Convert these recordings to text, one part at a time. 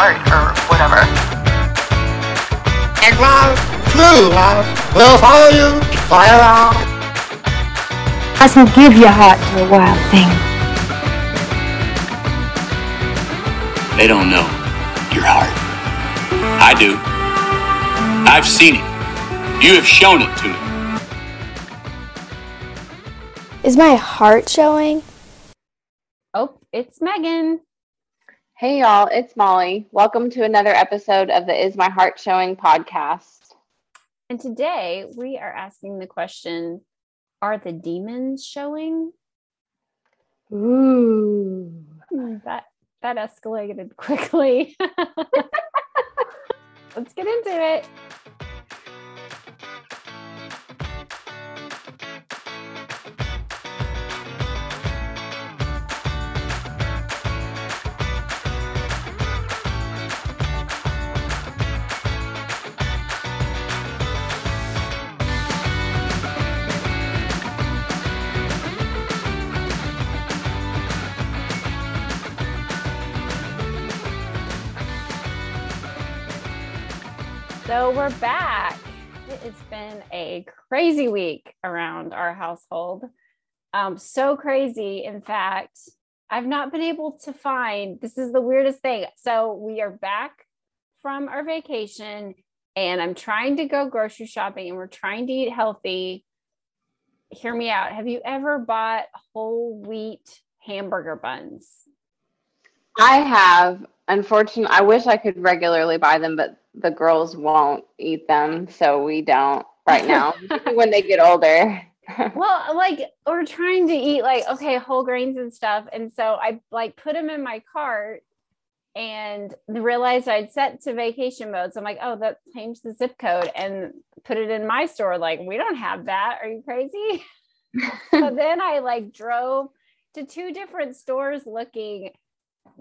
heart or whatever. And love, true love, will follow you, fly around. Mustn't give your heart to a wild thing. They don't know your heart. I do. I've seen it. You have shown it to me. Is my heart showing? Oh, it's Megan. Hey y'all, it's Molly. Welcome to another episode of the Is My Heart Showing podcast. And today we are asking the question Are the demons showing? Ooh. Hmm, That that escalated quickly. Let's get into it. So we're back. It's been a crazy week around our household. Um, so crazy, in fact, I've not been able to find this is the weirdest thing. So we are back from our vacation and I'm trying to go grocery shopping and we're trying to eat healthy. Hear me out. Have you ever bought whole wheat hamburger buns? I have, unfortunately, I wish I could regularly buy them, but the girls won't eat them, so we don't right now. When they get older. well like we're trying to eat like okay whole grains and stuff and so i like put them in my cart and realized i'd set to vacation mode so i'm like oh that changed the zip code and put it in my store like we don't have that are you crazy so then i like drove to two different stores looking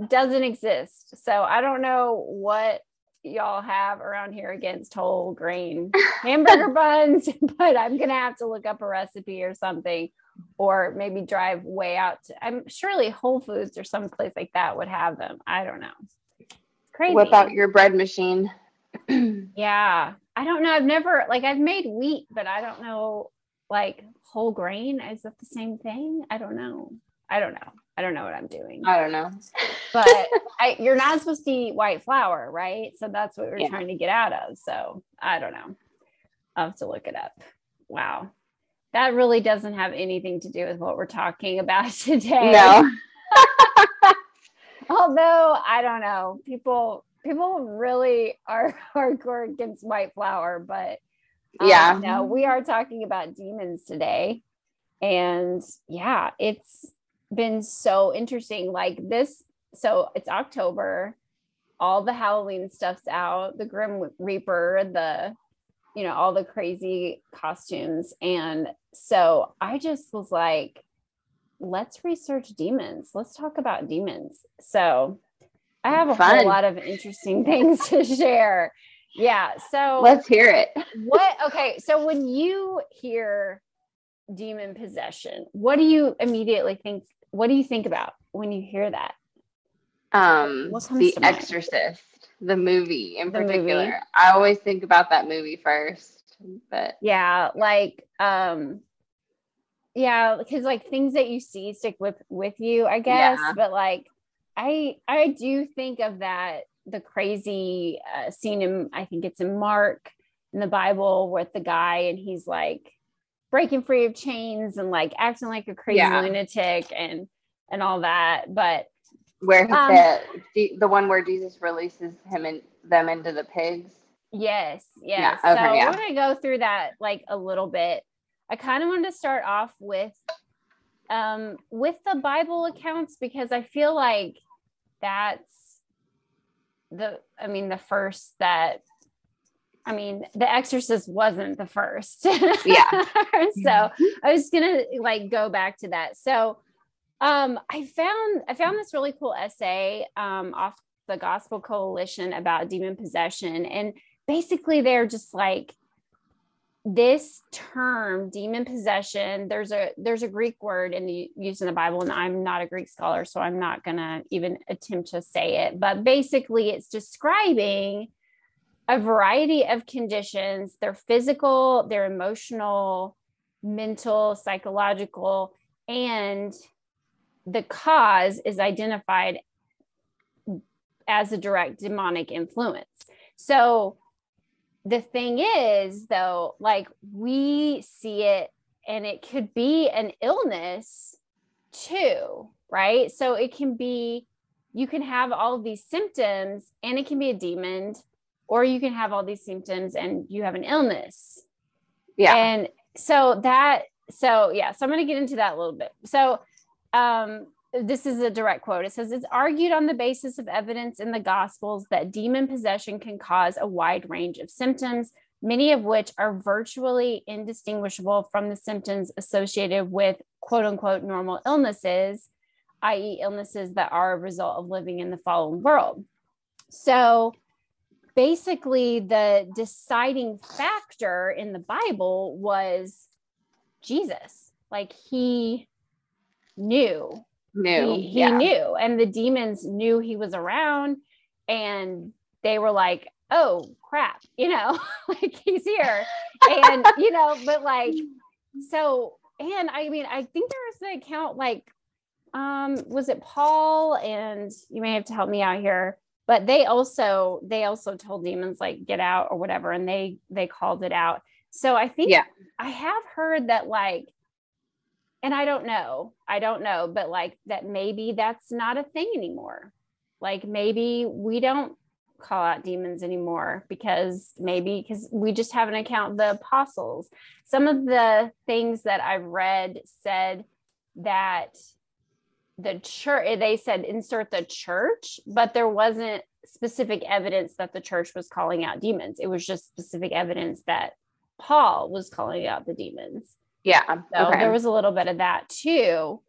doesn't exist so i don't know what y'all have around here against whole grain hamburger buns, but I'm gonna have to look up a recipe or something, or maybe drive way out. To, I'm surely Whole Foods or some place like that would have them. I don't know. It's crazy. Whip out your bread machine. yeah, I don't know. I've never like I've made wheat, but I don't know like whole grain. Is that the same thing? I don't know. I don't know. I don't know what I'm doing. I don't know. but I, you're not supposed to eat white flour, right? So that's what we're Yeah. trying to get out of. So I don't know. I'll have to look it up. Wow. That really doesn't have anything to do with what we're talking about today. No. Although I don't know, people people really are hardcore against white flour, but um, Yeah. no, we are talking about demons today. And yeah, it's been so interesting. Like this, so it's October, all the Halloween stuff's out, the Grim Reaper, the you know, all the crazy costumes. And so I just was like, let's research demons. Let's talk about demons. So I have a Fun. whole lot of interesting things to share. Yeah. So Let's hear it. what okay so when you hear demon possession what do you immediately think what do you think about when you hear that Um, What The to mind? Exorcist, the movie in The particular. movie. I always think about that movie first, but yeah like um yeah because like things that you see stick with with you i guess Yeah. but like i i do think of that the crazy uh, scene in i think it's in mark in the bible with the guy and he's like breaking free of chains and like acting like a crazy Yeah. lunatic and and all that but where Um, the the one where Jesus releases him and them into the pigs. Yes, Yeah, yes. so okay, yeah. we're gonna go through that like a little bit. I kind of wanted to start off with um with the Bible accounts because I feel like that's the I mean the first that I mean the exorcist wasn't the first. Yeah. so I was gonna like go back to that. So um I found I found this really cool essay um off the Gospel Coalition about demon possession. And basically they're just like this term demon possession there's a there's a greek word in the used in the bible and i'm not a greek scholar so i'm not going to even attempt to say it but basically it's describing a variety of conditions their physical their emotional mental psychological and the cause is identified as a direct demonic influence. So the thing is though like we see it and it could be an illness too right? So it can be you can have all of these symptoms and it can be a demon or you can have all these symptoms and you have an illness. Yeah. and so that so yeah so i'm going to get into that a little bit. So um this is a direct quote. It says it's argued on the basis of evidence in the gospels that demon possession can cause a wide range of symptoms many of which are virtually indistinguishable from the symptoms associated with quote unquote normal illnesses i.e illnesses that are a result of living in the fallen world. So basically the deciding factor in the bible was jesus like he knew Knew. he, he yeah. knew and the demons knew he was around and they were like oh crap you know like he's here and you know but like so and i mean i think there was an account like um was it paul and you may have to help me out here but they also they also told demons like get out or whatever and they they called it out so i think Yeah. i have heard that like and I don't know, I don't know, but like that maybe that's not a thing anymore. Like maybe we don't call out demons anymore because maybe because we just have an account the apostles. Some of the things that I've read said that the church, they said insert the church, but there wasn't specific evidence that the church was calling out demons. It was just specific evidence that Paul was calling out the demons. Yeah. So okay. there was a little bit of that too.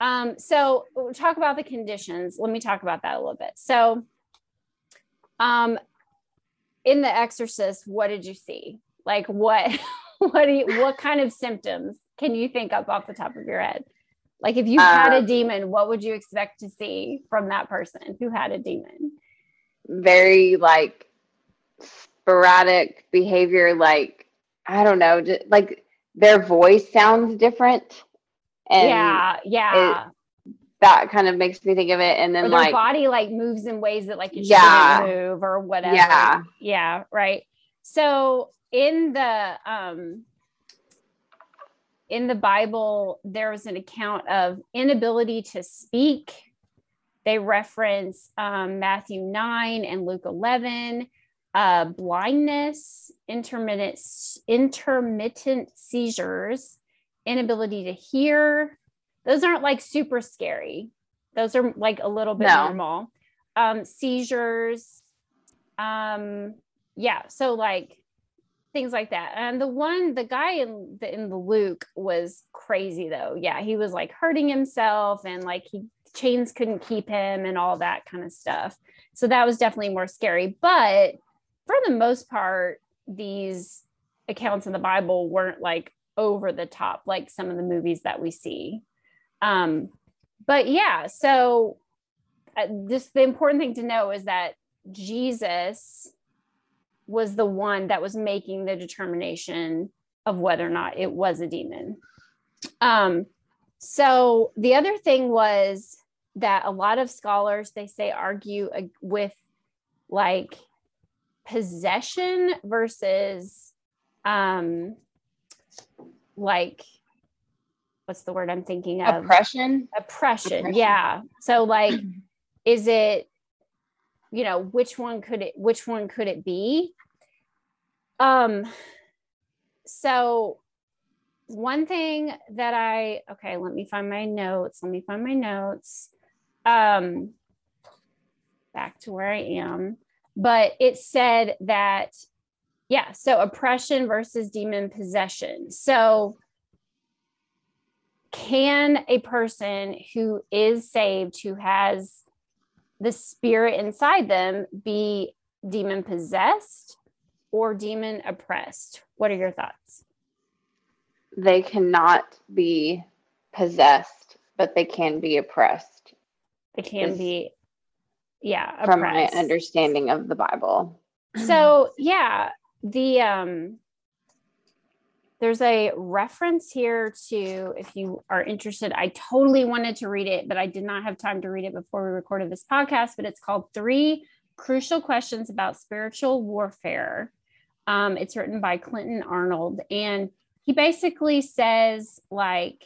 Um, so we'll talk about the conditions. Let me talk about that a little bit. So um in the exorcist, what did you see? Like what what do you what kind of symptoms can you think up off the top of your head? Like if you had a Um, demon, what would you expect to see from that person who had a demon? very like sporadic behavior like i don't know just, like their voice sounds different and yeah, yeah. that kind of makes me think of it and or then their like body like moves in ways that like it Yeah. shouldn't move or whatever. Yeah. Yeah, right. So in the um in the Bible, there was an account of inability to speak. They reference um, Matthew 9 and Luke 11, uh, blindness, intermittent intermittent seizures, inability to hear. Those aren't like super scary. Those are like a little bit No. normal. Um, seizures. Um, yeah. So like things like that. And the one, the guy in the in the Luke was crazy though. Yeah, he was like hurting himself and like he chains couldn't keep him and all that kind of stuff. So that was definitely more scary. But for the most part, these accounts in the Bible weren't like over the top like some of the movies that we see. Um, but yeah, so uh, just the important thing to know is that Jesus was the one that was making the determination of whether or not it was a demon. Um, so the other thing was that a lot of scholars they say argue with like possession versus um like what's the word I'm thinking of? oppression oppression Oppression. yeah so like is it you know which one could it which one could it be um so one thing that i okay let me find my notes let me find my notes. Um back to where i am but it said that yeah so oppression versus demon possession. So can a person who is saved who has the spirit inside them be demon possessed or demon oppressed. What are your thoughts? They cannot be possessed, but they can be oppressed. They can be, yeah, From my understanding of the Bible. so yeah the um there's a reference here to if you are interested i totally wanted to read it but i did not have time to read it before we recorded this podcast but it's called three crucial questions about spiritual warfare um, it's written by clinton arnold and he basically says like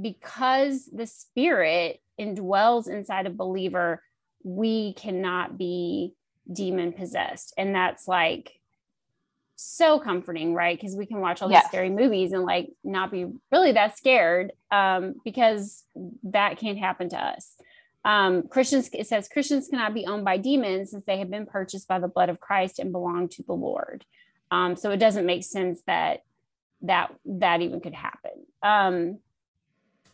because the spirit indwells inside a believer we cannot be demon possessed and that's like so comforting right? Because we can watch all these Yes. scary movies and like not be really that scared um because that can't happen to us um christians it says christians cannot be owned by demons since they have been purchased by the blood of christ and belong to the lord um so it doesn't make sense that that that even could happen um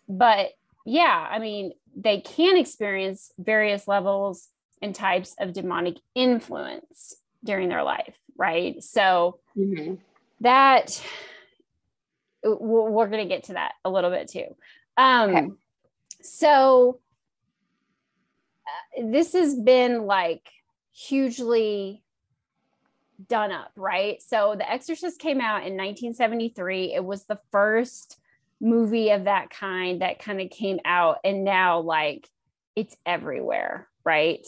but yeah i mean they can experience various levels and types of demonic influence during their life, right? So Mhm. that we're, we're going to get to that a little bit too. Um, Okay. So this has been like hugely done up, right? So The Exorcist came out in 1973. It was the first movie of that kind that kind of came out, and now like it's everywhere, right?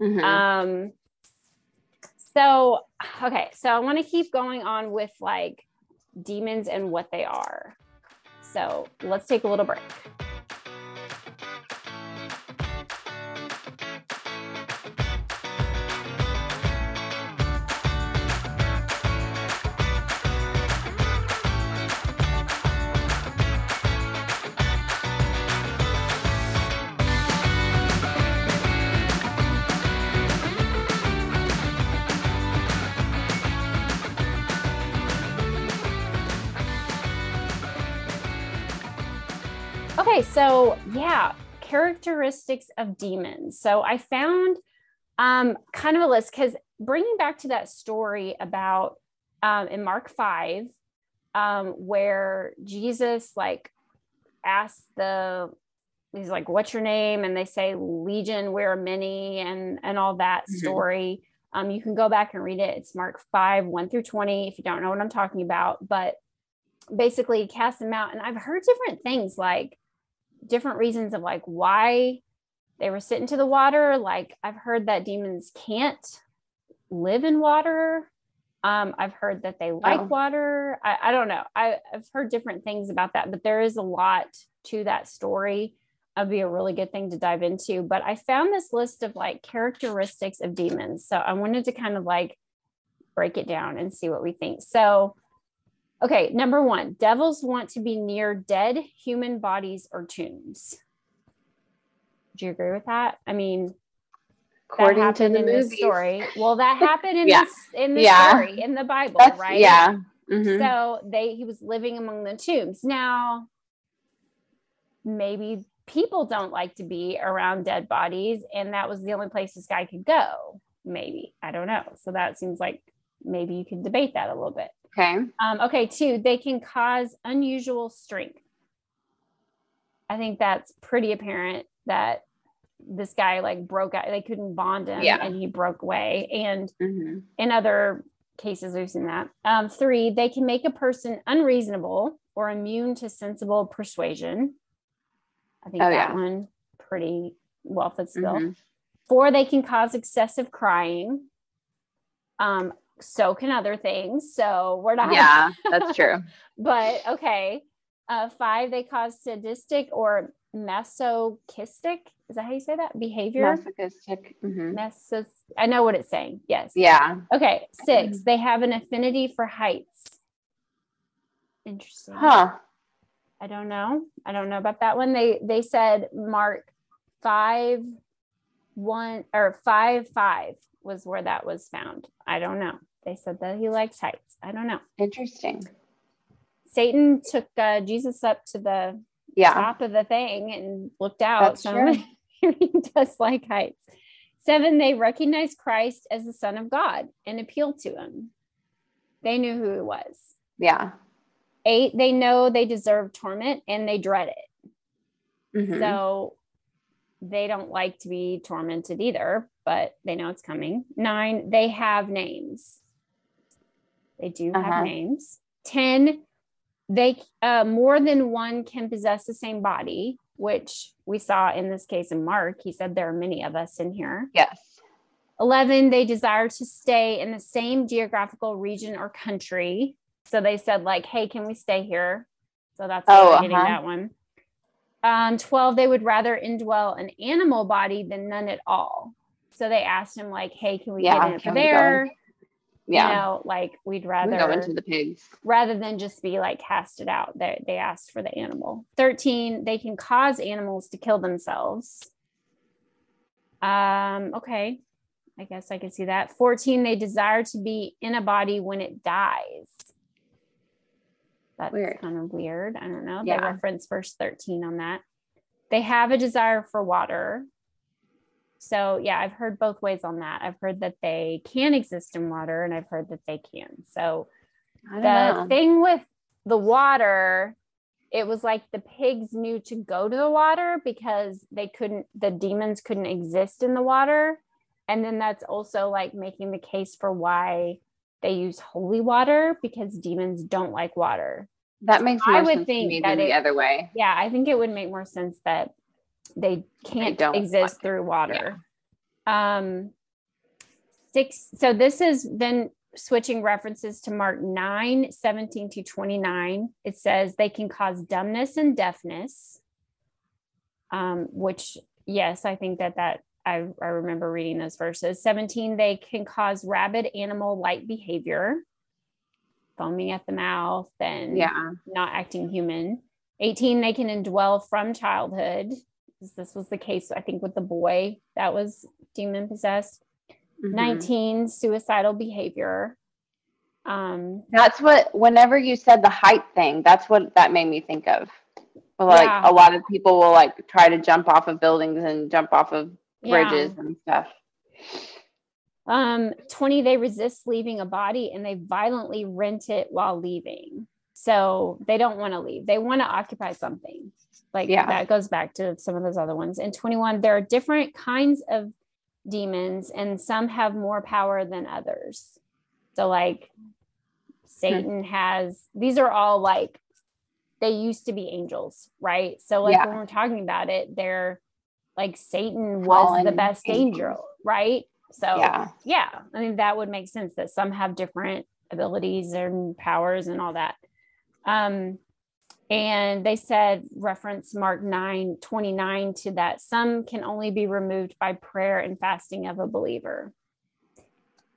Mhm. Um, so okay, so I want to keep going on with like demons and what they are. So let's take a little break. So yeah, characteristics of demons. So I found um, kind of a list because bringing back to that story about um, in Mark 5, um, where Jesus like asks the, he's like, what's your name? And they say, Legion, we're many, and, and all that Mhm. story. Um, you can go back and read it. It's Mark 5, 1 through 20, if you don't know what I'm talking about. But basically, cast them out. And I've heard different things like, different reasons of like why they were sent into the water. Like I've heard that demons can't live in water. Um, I've heard that they like Oh. water. I, I don't know. I, I've heard different things about that, but there is a lot to that story. It'd be a really good thing to dive into. But I found this list of like characteristics of demons. So I wanted to kind of like break it down and see what we think. So Okay, number one, devils want to be near dead human bodies or tombs. Do you agree with that? I mean, that According to happened the in this story. Well, that happened in Yeah. this in the Yeah. story in the Bible, That's right? yeah. Mhm. So they he was living among the tombs. Now, maybe people don't like to be around dead bodies, and that was the only place this guy could go. Maybe I don't know. So that seems like maybe you could debate that a little bit. Okay. Um, okay, two, they can cause unusual strength. I think that's pretty apparent that this guy like broke out, they couldn't bond him Yeah. and he broke away. And hmm in other cases, we've seen that. Um, three, they can make a person unreasonable or immune to sensible persuasion. I think Oh, that yeah. one pretty well fits the bill. Mhm. Four, they can cause excessive crying. Um, so can other things. So we're not Yeah, that's true. but okay. Uh, five, they cause sadistic or masochistic. Is that how you say that? Behavior? Masochistic. hmm Mesos- I know what it's saying. Yes. Yeah. Okay. Six, they have an affinity for heights. Interesting. Huh. I don't know. I don't know about that one. They they said Mark five one or five five was where that was found. I don't know. They said that he likes heights. I don't know. Interesting. Satan took uh, Jesus up to the Yeah. top of the thing and looked out. That's so true. he does like heights. Seven, they recognized Christ as the Son of God and appealed to him. They knew who he was. Yeah. Eight, they know they deserve torment and they dread it. Mhm. So they don't like to be tormented either, but they know it's coming. Nine, they have names. They do have Uh-huh. names. 10, they uh, more than one can possess the same body, which we saw in this case in Mark. He said there are many of us in here. yes. 11 they desire to stay in the same geographical region or country so they said like hey can we stay here so that's Oh, oh, getting uh-huh. that one um 12 they would rather indwell an animal body than none at all. So they asked him like hey can we Yeah, get in there in- you Yeah. know like we'd We rather go into the pigs. rather than just be like casted out they, they asked for the animal. 13 they can cause animals to kill themselves. Um okay. I guess i can see that. 14 they desire to be in a body when it dies that's Weird. kind of weird. I don't know. Yeah. they reference verse 13 on that. They have a desire for water. So yeah i've heard both ways on that. I've heard that they can exist in water and i've heard that they can. So the know. thing with the water it was like the pigs knew to go to the water because they couldn't the demons couldn't exist in the water. And then that's also like making the case for why they use holy water because demons don't like water. That makes I more would sense to think me that it- the other way. yeah i think it would make more sense that they can't don't exist like- through water. Um six so this is then switching references to mark 9 17 to 29 it says they can cause dumbness and deafness um which yes i think that that I, I remember reading those verses 17 they can cause rabid animal like behavior foaming at the mouth and Yeah. not acting human. 18, they can indwell from childhood. This- was the case, I think, with the boy that was demon possessed. Mhm. 19, suicidal behavior. Um, That's what, whenever you said the height thing, that's what that made me think of. Like Yeah. a lot of people will like try to jump off of buildings and jump off of yeah. bridges and stuff. Um, 20, they resist leaving a body and they violently rent it while leaving. So they don't want to leave. They want to occupy something. Like Yeah. that goes back to some of those other ones. And 21, there are different kinds of demons and some have more power than others. So like Satan has these are all like they used to be angels, right? So like Yeah. when we're talking about it, they're like Satan was the best angels. angel, right? So Yeah. yeah, I mean that would make sense that some have different abilities and powers and all that. Um, and they said reference Mark 9 29 to that some can only be removed by prayer and fasting of a believer.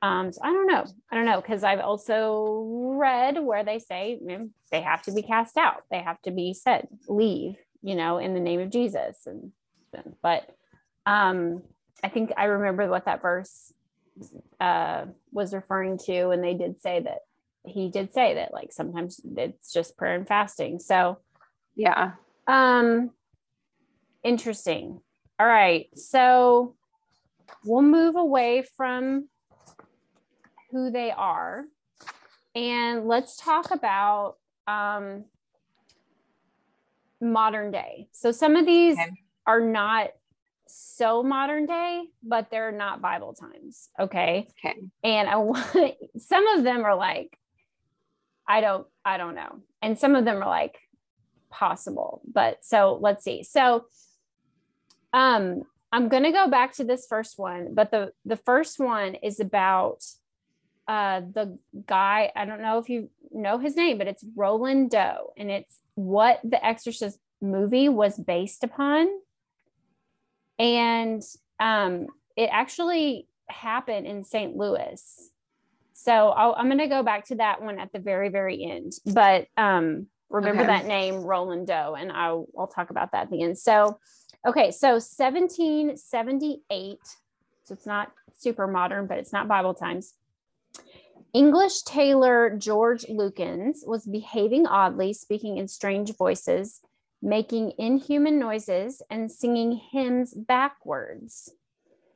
Um, so I don't know. I don't know because I've also read where they say you know, they have to be cast out. They have to be said leave, you know, in the name of Jesus. And but um, I think I remember what that verse uh, was referring to, and they did say that he did say that like sometimes it's just prayer and fasting. So Yeah. um interesting. All right. So we'll move away from who they are and let's talk about um modern day. So some of these Okay. Are not so modern day, but they're not Bible times. Okay. Okay. And I want some of them are like, I don't, I don't know. And some of them are like possible. But so let's see. So um I'm gonna go back to this first one, but the the first one is about uh the guy, I don't know if you know his name, but it's Roland Doe, and it's what the Exorcist movie was based upon. And um it actually happened in St. Louis. So I'll, I'm going to go back to that one at the very, very end. But um, remember Okay. that name, Roland Doe, and I'll, I'll talk about that at the end. So, okay, so 1778. So it's not super modern, but it's not Bible times. English tailor George Lukins was behaving oddly, speaking in strange voices, making inhuman noises, and singing hymns backwards.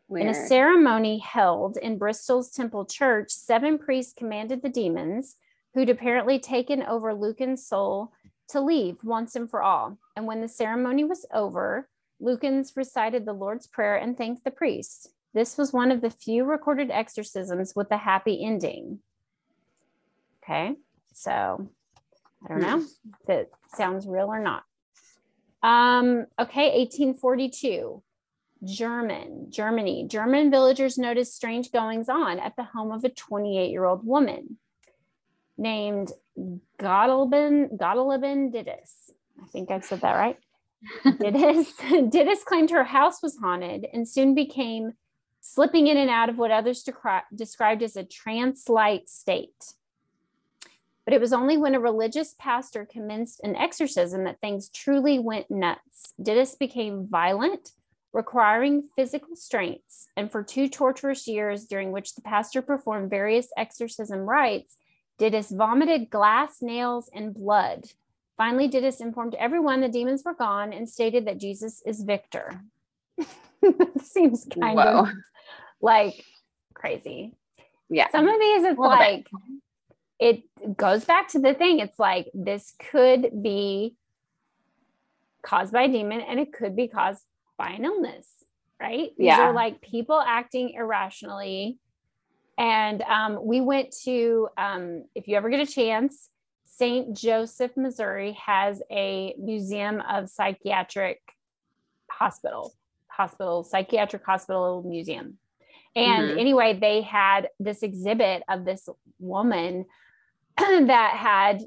Weird. In a ceremony held in Bristol's Temple Church, seven priests commanded the demons, who'd apparently taken over Lukins' soul, to leave once and for all. And when the ceremony was over, Lukins recited the Lord's Prayer and thanked the priests. This was one of the few recorded exorcisms with a happy ending. Okay, so I don't know if it sounds real or not. Um, okay, 1842. German, Germany. German villagers noticed strange goings on at the home of a 28 year old woman named Gottliebin, Gottliebin Didis. I think I've said that right. Didis, Didis claimed her house was haunted and soon became slipping in and out of what others decri- described as a trance like state. But it was only when a religious pastor commenced an exorcism that things truly went nuts. Didis became violent, requiring physical strengths, and for two torturous years, during which the pastor performed various exorcism rites, Didis vomited glass, nails, and blood. Finally, Didis informed everyone the demons were gone and stated that Jesus is victor. Seems kind Whoa. of like crazy. Yeah. Some of these, it's like, bit. It goes back to the thing. It's like this could be caused by a demon and it could be caused by an illness, right? These Yeah. are like people acting irrationally. And um, we went to, um, if you ever get a chance, St. Joseph, Missouri has a museum of psychiatric hospital, hospital, psychiatric hospital museum. And Mhm. anyway, they had this exhibit of this woman that had,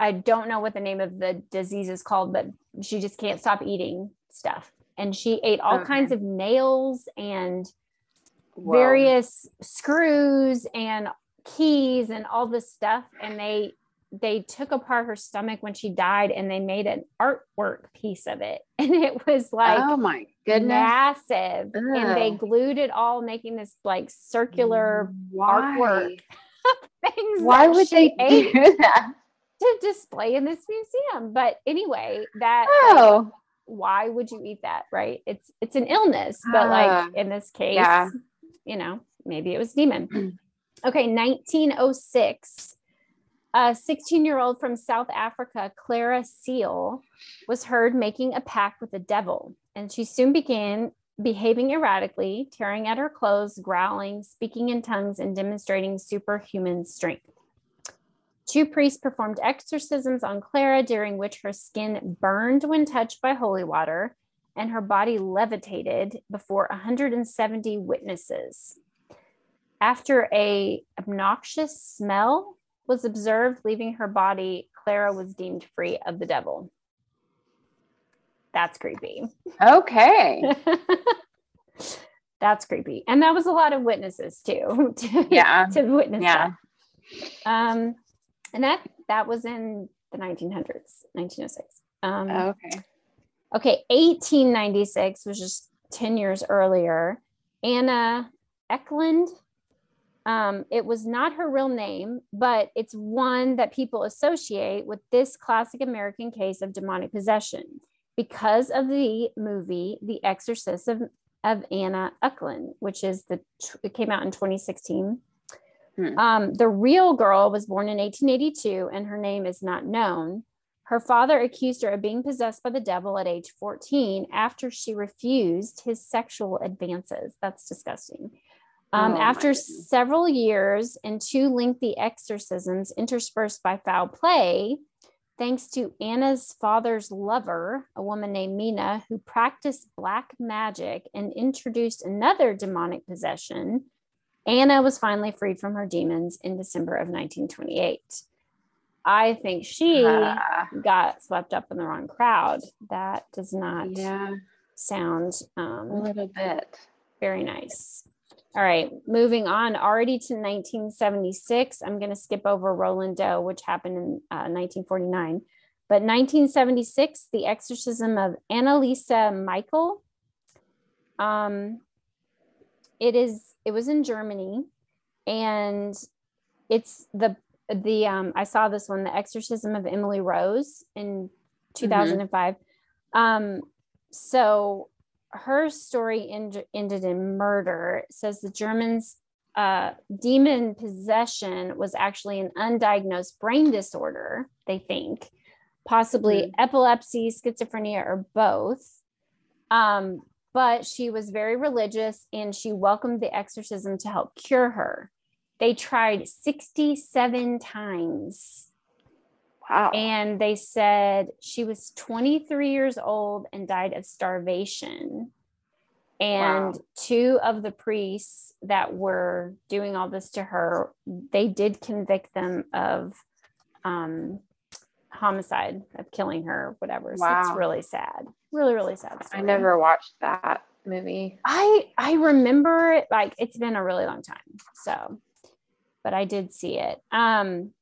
I don't know what the name of the disease is called, but she just can't stop eating stuff. And she ate all Okay. kinds of nails and Whoa. various screws and keys and all this stuff and they they took apart her stomach when she died and they made an artwork piece of it and it was like oh my goodness. massive and they glued it all making this like circular Why? artwork things Why would they do that? to display in this museum. But anyway that Oh, why would you eat that right? It's it's an illness but like Ah, in this case yeah. you know maybe it was demon. Okay 1906 a 16 year old from south africa clara Cele was heard making a pact with the devil and she soon began behaving erratically tearing at her clothes growling speaking in tongues and demonstrating superhuman strength Two priests performed exorcisms on Clara, during which her skin burned when touched by holy water and her body levitated before 170 witnesses. After a obnoxious smell was observed leaving her body, Clara was deemed free of the devil. That's creepy. okay. That's creepy. And that was a lot of witnesses too. To, Yeah. to witness Yeah. that. Um, and that that was in the 1900s, 1906. Um, Okay. Okay, 1896 was just 10 years earlier. Anna Eklund. Um, it was not her real name, but it's one that people associate with this classic American case of demonic possession because of the movie The Exorcist of, of Anna Eklund, which is the it came out in 2016. Hmm. Um, the real girl was born in 1882 and her name is not known. Her father accused her of being possessed by the devil at age 14 after she refused his sexual advances. That's disgusting. Um, Oh, after several years and two lengthy exorcisms interspersed by foul play, thanks to Anna's father's lover, a woman named Mina, who practiced black magic and introduced another demonic possession, Anna was finally freed from her demons in December of 1928. I think she Ah, got swept up in the wrong crowd. That does not yeah, sound a um, little bit. very nice. All right, moving on already to 1976. I'm going to skip over Roland Doe, which happened in uh, 1949. But 1976, the exorcism of Anneliese Michel. Um, it is. It was in Germany, and it's the the um. I saw this one, the exorcism of Emily Rose in 2005. Um, so her story end, ended in murder. It says the Germans uh, demon possession was actually an undiagnosed brain disorder, they think, possibly Hmm. epilepsy, schizophrenia, or both. Um, but she was very religious and she welcomed the exorcism to help cure her. They tried 67 times Wow. and they said she was 23 years old and died of starvation. And Wow. two of the priests that were doing all this to her, they did convict them of um, homicide, of killing her, whatever. So it's really sad. Really, really sad. I never watched that movie. I I remember it like it's been a really long time. So, but I did see it. Um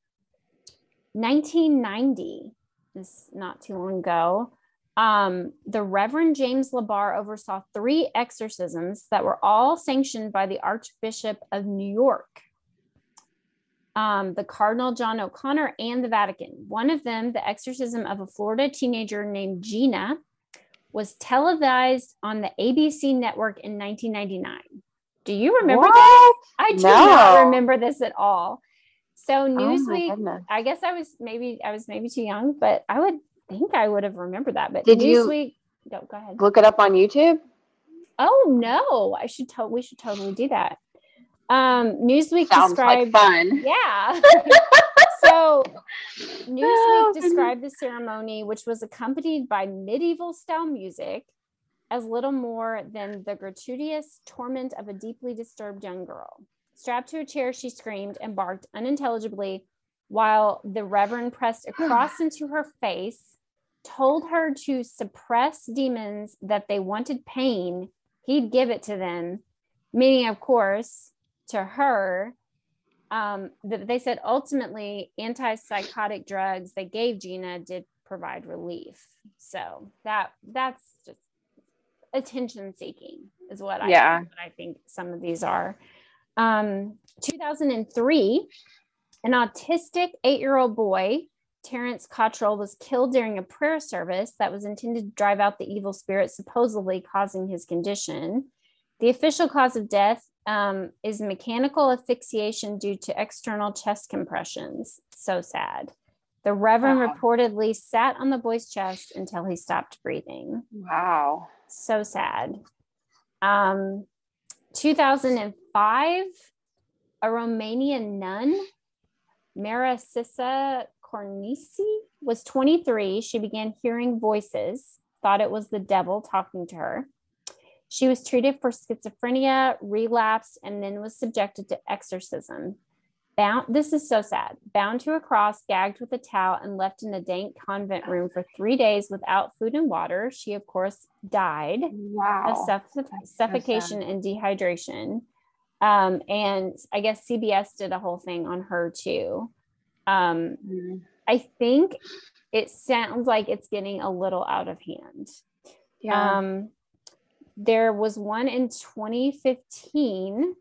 1990 is not too long ago. Um, the Reverend James LeBar oversaw three exorcisms that were all sanctioned by the Archbishop of New York, um, the Cardinal John O'Connor, and the Vatican. One of them, the exorcism of a Florida teenager named Gina, was televised on the ABC network in 1999. Do you remember What? this? I do not remember this at all. So Oh Newsweek, goodness. I guess I was maybe I was maybe too young, but I would think I would have remembered that. But Did you- Newsweek, go ahead. Look it up on YouTube. Oh no, I should tell we should totally do that. Um, Newsweek Sounds like described fun. yeah. so Newsweek Oh, described the ceremony, which was accompanied by medieval style music, as little more than the gratuitous torment of a deeply disturbed young girl. Strapped to a chair, she screamed and barked unintelligibly while the Reverend pressed across into her face, told her to suppress demons that they wanted pain, he'd give it to them, meaning, of course, to her, um, that they said ultimately antipsychotic drugs they gave Gina did provide relief. So that that's just attention seeking is what I Yeah. what I think some of these are. Um, 2003, an autistic eight-year-old boy, Terrence Cottrell, was killed during a prayer service that was intended to drive out the evil spirit supposedly causing his condition. The official cause of death um, is mechanical asphyxiation due to external chest compressions. So sad. The Reverend Wow. reportedly sat on the boy's chest until he stopped breathing. Wow. So sad. Um, 2005, a Romanian nun, Maricica Cornici, was 23. She began hearing voices, thought it was the devil talking to her. She was treated for schizophrenia, relapsed, and then was subjected to exorcism. Bound, this is so sad. Bound to a cross, gagged with a towel, and left in a dank convent room for three days without food and water. She, of course, died Wow. of suff- suffocation and dehydration. Um, and I guess CBS did a whole thing on her too. Um, Mhm. I think it sounds like it's getting a little out of hand. Yeah. Um, there was one in 2015.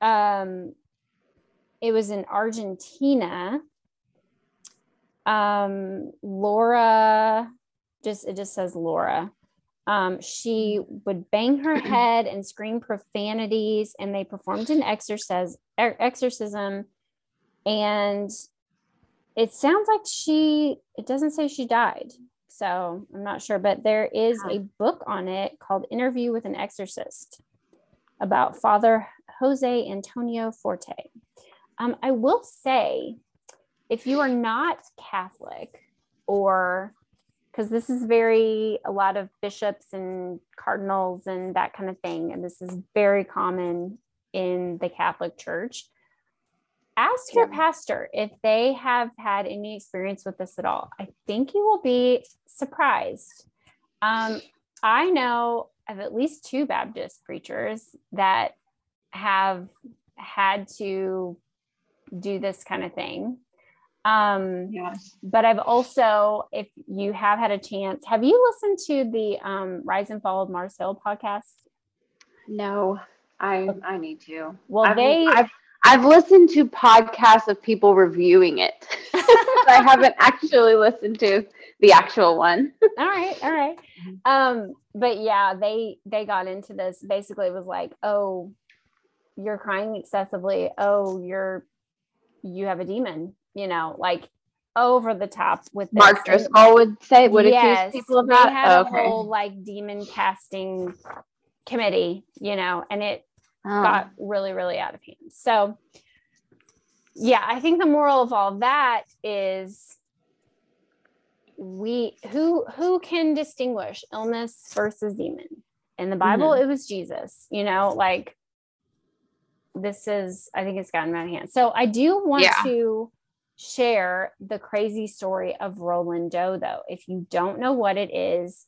Um, it was in Argentina. Um, Laura, just it just says Laura. Um, she would bang her head and scream profanities, and they performed an exorcism. Exorcism, and it sounds like she. It doesn't say she died, so I'm not sure. But there is a book on it called "Interview with an Exorcist" about Father Jose Antonio Forte. Um, I will say, if you are not Catholic or because this is very a lot of bishops and cardinals and that kind of thing and this is very common in the catholic church. Ask your pastor if they have had any experience with this at all. I think you will be surprised. Um, i know of at least two baptist preachers that have had to do this kind of thing um, yeah. but I've also, if you have had a chance, have you listened to the um, Rise and Fall of Mars Hill podcast? No, I I need to. Well, I've, they- I've I've listened to podcasts of people reviewing it. I haven't actually listened to the actual one. all right all right um but yeah they they got into this basically it was like oh you're crying excessively oh you're you have a demon you know like over the top with this. Mark Driscoll would say would yes, accuse people of that. they had okay. a whole like demon casting committee you know and it Oh. got really really out of hand so yeah i think the moral of all that is we who who can distinguish illness versus demon in the bible Mm-hmm. it was jesus you know like this is i think it's gotten out of hand so i do want Yeah. to share the crazy story of roland doe though. If you don't know what it is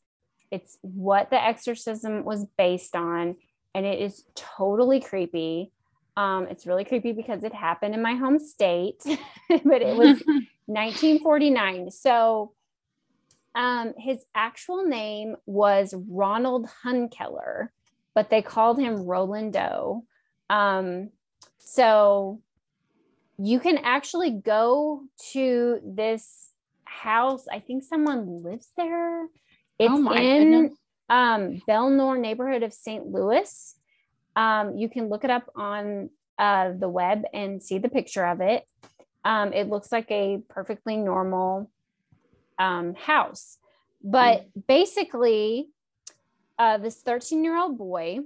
it's what the exorcism was based on and it is totally creepy. Um, it's really creepy because it happened in my home state but it was 1949 so um, his actual name was ronald hunkeler but they called him roland doe. Um, so you can actually go to this house. I think someone lives there. It's Oh in um, bel-nor neighborhood of st louis. Um, you can look it up on uh, the web and see the picture of it. Um, it looks like a perfectly normal um, house. But basically uh, this 13 year old boy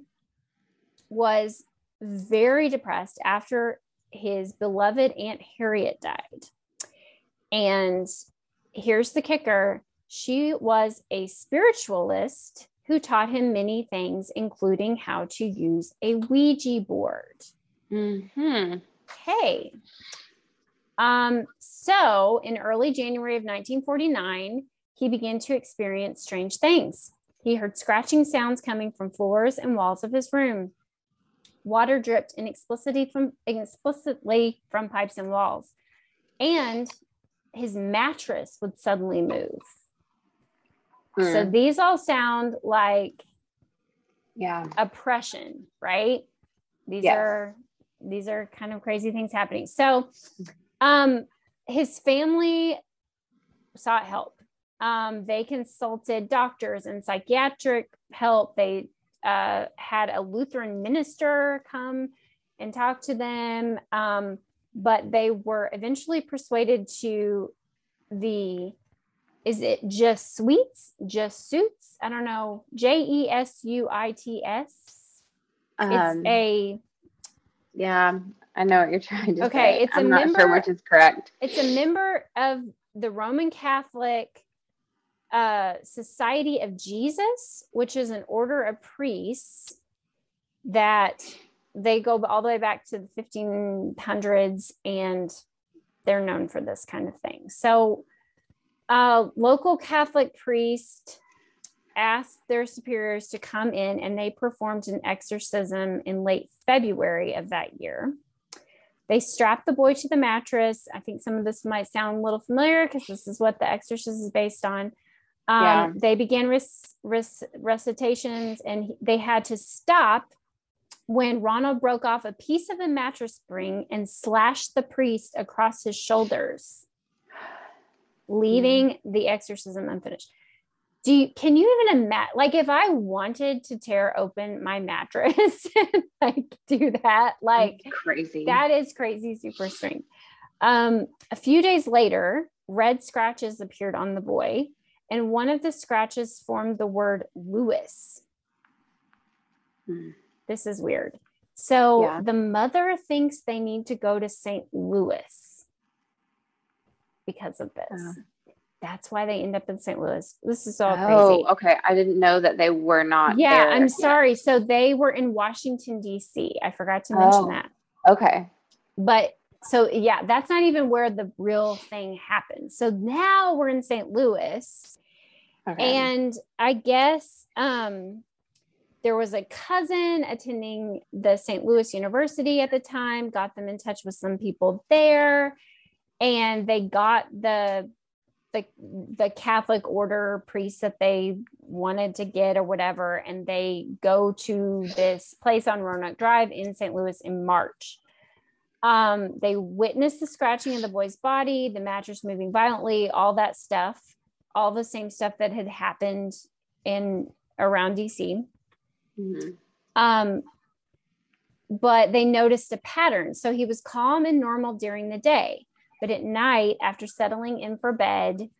was very depressed after his beloved aunt harriet died and here's the kicker she was a spiritualist who taught him many things including how to use a ouija board Mhm. Okay. Um, so in early January of 1949, he began to experience strange things. He heard scratching sounds coming from floors and walls of his room. Water dripped inexplicitly from explicitly from pipes and walls. And his mattress would suddenly move. So Mm. these all sound like yeah. oppression, right? These Yes. are these are kind of crazy things happening. So um his family sought help. Um they consulted doctors and psychiatric help. They uh had a Lutheran minister come and talk to them. Um but they were eventually persuaded to the is it just sweets just suits i don't know j-e-s-u-i-t-s it's Um, a yeah, I know what you're trying to Okay, say. it's a I'm not sure member- which is correct. it's a member of the roman catholic uh, society of jesus which is an order of priests that they go all the way back to the 1500s and they're known for this kind of thing. So a local catholic priest asked their superiors to come in and they performed an exorcism in late february of that year. They strapped the boy to the mattress. I think some of this might sound a little familiar because this is what the exorcism is based on um, Yeah. they began rec- rec- recitations and he- they had to stop when Ronald broke off a piece of a mattress spring and slashed the priest across his shoulders, leaving the exorcism unfinished. Do you, can you even imagine? Like, if I wanted to tear open my mattress and like do that, like crazy. that is crazy, super strange. Um, a few days later, red scratches appeared on the boy, and one of the scratches formed the word Lewis. Hmm. This is weird. So Yeah. the mother thinks they need to go to St. Louis because of this. Oh. That's why they end up in St. Louis. This is all oh, crazy. okay. I didn't know that they were not. Yeah, there I'm sorry. So they were in Washington, D.C. I forgot to mention Oh. that. Okay. but so yeah that's not even where the real thing happened so now we're in st louis Okay. and i guess um there was a cousin attending the st louis university at the time got them in touch with some people there and they got the the the catholic order priest that they wanted to get or whatever and they go to this place on roanoke drive in st louis in march Um, they witnessed the scratching of the boy's body, the mattress moving violently, all that stuff, all the same stuff that had happened in around DC. Mhm. Um, but they noticed a pattern. So he was calm and normal during the day, but at night, after settling in for bed,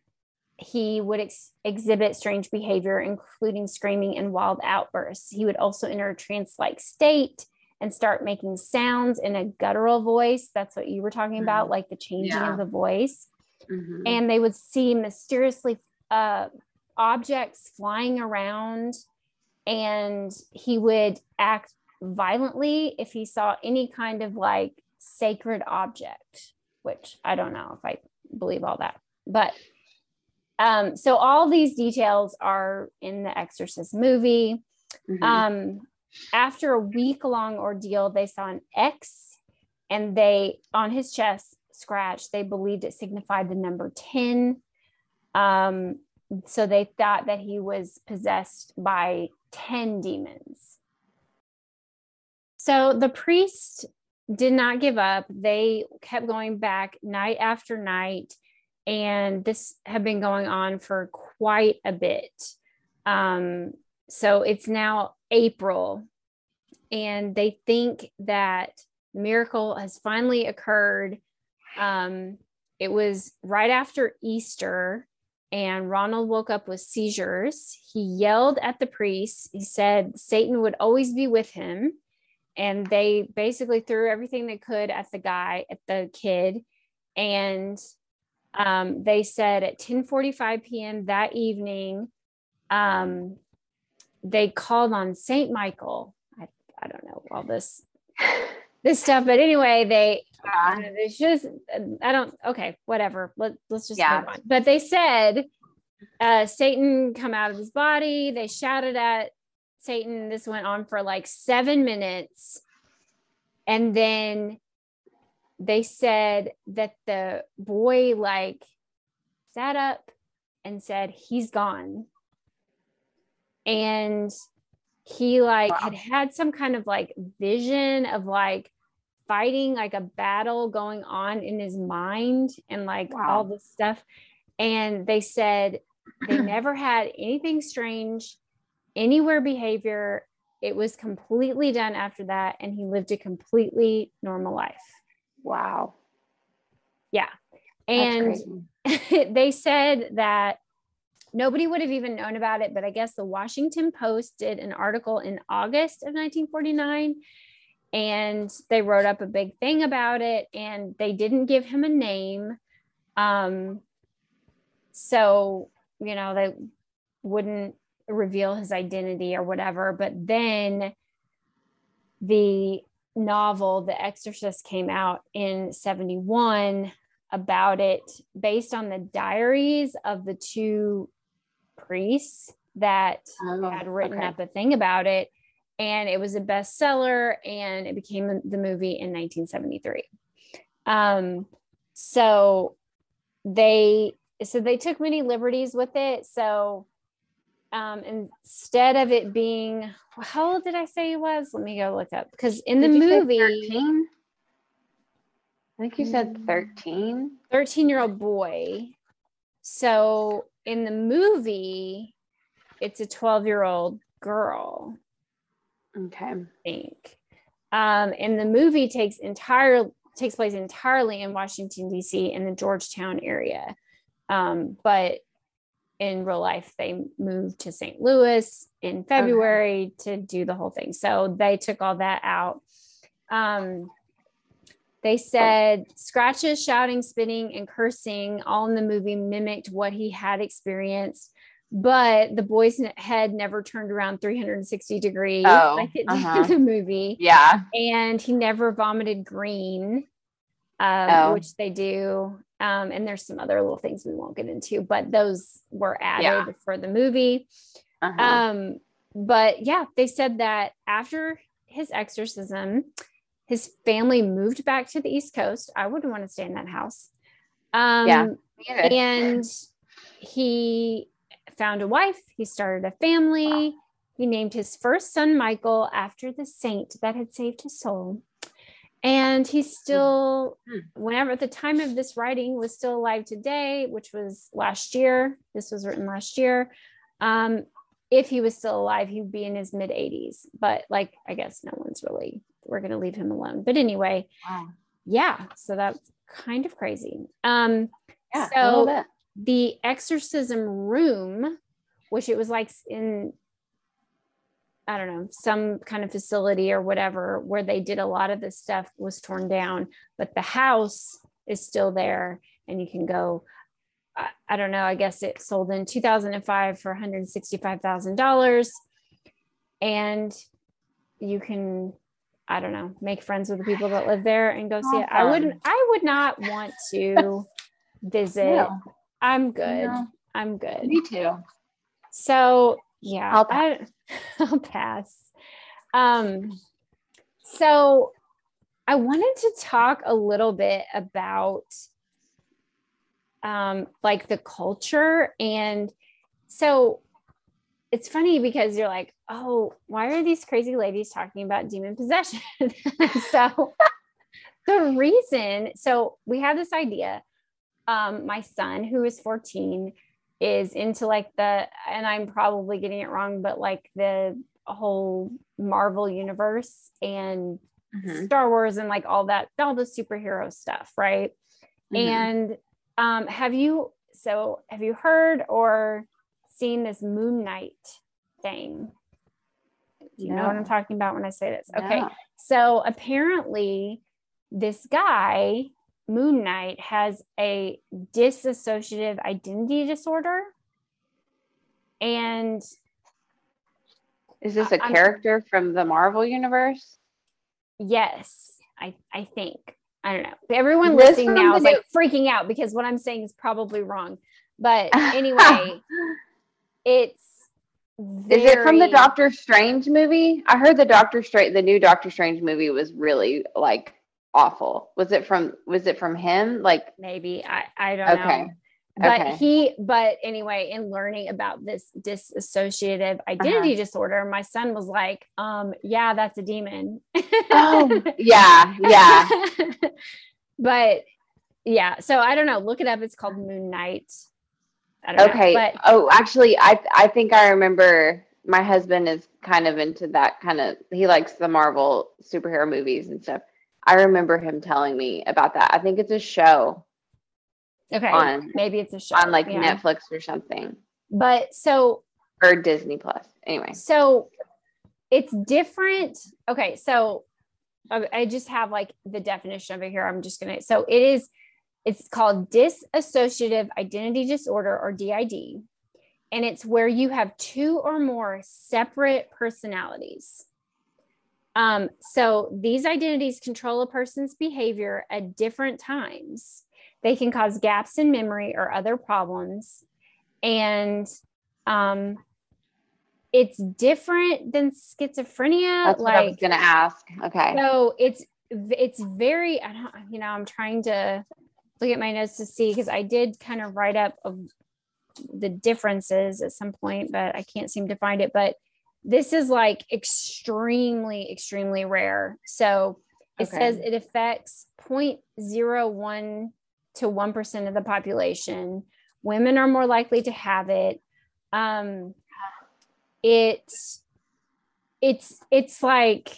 he would ex- exhibit strange behavior, including screaming and wild outbursts. He would also enter a trance like state and start making sounds in a guttural voice. That's what you were talking about, like the changing Yeah. of the voice. Mhm. And they would see mysteriously uh, objects flying around, and he would act violently if he saw any kind of like sacred object, which I don't know if I believe all that. But um, so all these details are in the Exorcist movie. Mhm. Um, after a week long ordeal, they saw an X and they on his chest scratch. They believed it signified the number 10. Um, so they thought that he was possessed by 10 demons. So the priest did not give up. They kept going back night after night. And this had been going on for quite a bit. Um, so it's now April, and they think that miracle has finally occurred. Um, it was right after Easter, and Ronald woke up with seizures. He yelled at the priest. He said Satan would always be with him. And they basically threw everything they could at the guy, at the kid. And um, they said at 10:45 p.m. that evening, um, they called on Saint Michael. I, I don't know all this this stuff, but anyway, they Yeah. it's just I don't okay, whatever. Let, let's just Yeah. move on. But they said uh Satan come out of his body. They shouted at Satan. This went on for like seven minutes. And then they said that the boy like sat up and said, He's gone. And he like Wow. had had some kind of like vision of like fighting like a battle going on in his mind and like all this stuff. And they said they never had anything strange anywhere behavior. It was completely done after that and he lived a completely normal life. Wow. yeah. And they said that nobody would have even known about it, but I guess the Washington Post did an article in August of 1949 and they wrote up a big thing about it and they didn't give him a name. Um, so, you know, they wouldn't reveal his identity or whatever. But then the novel, The Exorcist, came out in 71 about it based on the diaries of the two priests that Oh, had written okay. up a thing about it and it was a bestseller and it became the movie in 1973 um so they so they took many liberties with it so um instead of it being how old did i say he was let me go look up because in the movie 13? I think you said Mm. 13. 13 year old boy. So in the movie, it's a 12 year old girl, Okay. I think. Um, and the movie takes entire takes place entirely in Washington, DC in the Georgetown area. Um, but in real life, they moved to St. Louis in February to do the whole thing. So they took all that out. Um, they said scratches, shouting, spitting, and cursing all in the movie mimicked what he had experienced, but the boy's head never turned around 360 degrees Oh, like it did uh-huh. in the movie. Yeah. And he never vomited green, um, Oh. which they do. Um, and there's some other little things we won't get into, but those were added Yeah. for the movie. Uh-huh. Um, but yeah, they said that after his exorcism, his family moved back to the East Coast. I wouldn't want to stay in that house. Um, Yeah. And he found a wife. He started a family. He named his first son Michael after the saint that had saved his soul. and he's still Hmm. whenever at the time of this writing was still alive today which was last year this was written last year um if he was still alive he'd be in his mid 80s but like i guess no one's really we're going to leave him alone but anyway Wow. yeah so that's kind of crazy um Yeah. a So- little bit. The exorcism room which it was like in i don't know some kind of facility or whatever where they did a lot of this stuff was torn down but the house is still there and you can go i, I don't know i guess it sold in 2005 for $165000 and you can i don't know make friends with the people that live there and go see it. I wouldn't i would not want to visit No. I'm good No. i'm good Me too. so yeah, I'll I, I'll pass. Um, so I wanted to talk a little bit about um like the culture and so it's funny because you're like, oh, why are these crazy ladies talking about demon possession? so the reason, so we have this idea. Um, my son, who is 14, is into like the and I'm probably getting it wrong, but like the whole Marvel universe and Mhm. Star Wars and like all that, all the superhero stuff, right? Mhm. And um, have you so have you heard or seen this Moon Knight thing? Do you know what I'm talking about when I say this? Okay. So apparently, this guy, Moon Knight, has a dissociative identity disorder. And Is this a I'm- character from the Marvel universe? yes, I, I think. I don't know. Everyone This listening now is like freaking out because what I'm saying is probably wrong. But anyway, it's Is it from the Doctor Strange movie? I heard the Doctor Strange, the new Doctor Strange movie was really like awful. Was it from? Was it from him? Like, maybe I, I don't Okay. know. But Okay. he, but anyway, in learning about this dissociative identity Uh-huh. disorder, my son was like, um, yeah, that's a demon. oh, yeah, yeah. but yeah, so I don't know. Look it up. It's called Moon Knight. Okay. know. But oh, actually, I I think I remember. My husband is kind of into that kind of. He likes the Marvel superhero movies and stuff. I remember him telling me about that. I think it's a show okay, on- maybe it's a show on like yeah. Netflix or something But so or Disney Plus. Anyway, So it's different. Okay, so I I just have like the definition of it here. I'm just gonna. So it is. It's called dissociative identity disorder or DID, and it's where you have two or more separate personalities. Um, so these identities control a person's behavior at different times. They can cause gaps in memory or other problems, and um, it's different than schizophrenia. that's what I was gonna ask. Okay. so it's it's very I don't you know I'm trying to look at my notes to see because I did kind of write up of the differences at some point, but I can't seem to find it. But this is like extremely extremely rare. So it Okay. says it affects 0.01 to 1% of the population. Women are more likely to have it. Um, it's it's it's like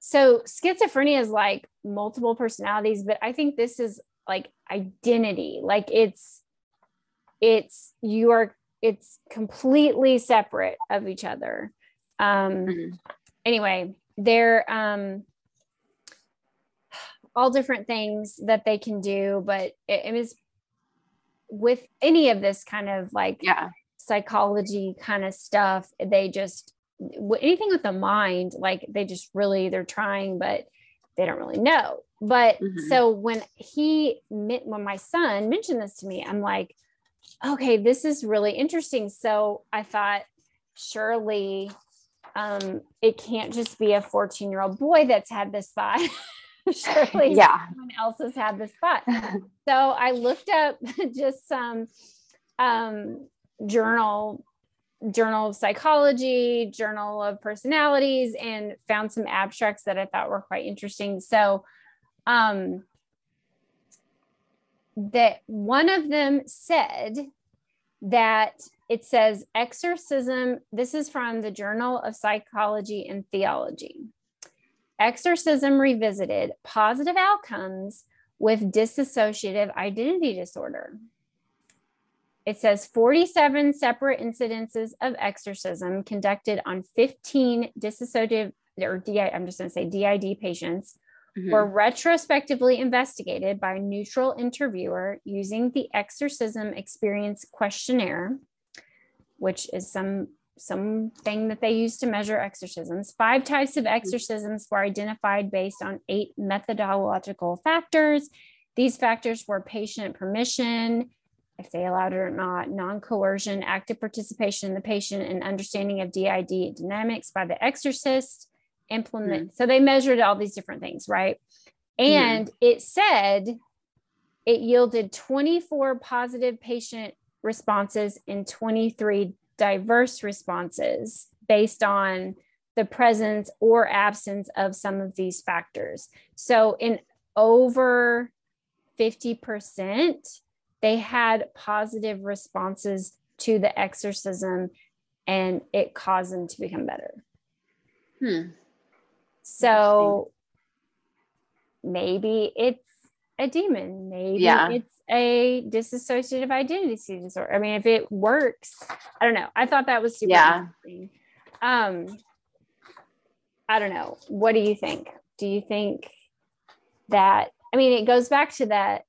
so schizophrenia is like multiple personalities but i think this is like identity like it's it's you are it's completely separate of each other um Mhm. anyway they're um all different things that they can do but it, it is with any of this kind of like Yeah. psychology kind of stuff they just anything with the mind like they just really they're trying but they don't really know but Mhm. so when he when my son mentioned this to me i'm like okay this is really interesting so i thought surely um it can't just be a 14 year old boy that's had this thought surely Yeah. someone else has had this thought so I looked up just some um, journal Journal of Psychology, Journal of Personalities, and found some abstracts that I thought were quite interesting. So, um, that one of them said that it says exorcism. This is from the Journal of Psychology and Theology. Exorcism revisited positive outcomes with dissociative identity disorder. It says 47 separate incidences of exorcism conducted on 15 dissociative or DI, I'm just going to say DID patients Mhm. were retrospectively investigated by a neutral interviewer using the exorcism experience questionnaire, which is some something that they use to measure exorcisms. Five types of exorcisms were identified based on eight methodological factors. These factors were patient permission, if they allowed it or not, non coercion, active participation in the patient, and understanding of DID dynamics by the exorcist. Implement. So they measured all these different things, right? And it said it yielded 24 positive patient responses and 23 diverse responses based on the presence or absence of some of these factors. So in over 50%, they had positive responses to the exorcism and it caused them to become better. Hmm. So maybe it's a demon. Maybe Yeah. it's a dissociative identity disorder. I mean, if it works, I don't know. I thought that was super Yeah. interesting. Um, I don't know. What do you think? Do you think that? I mean, it goes back to that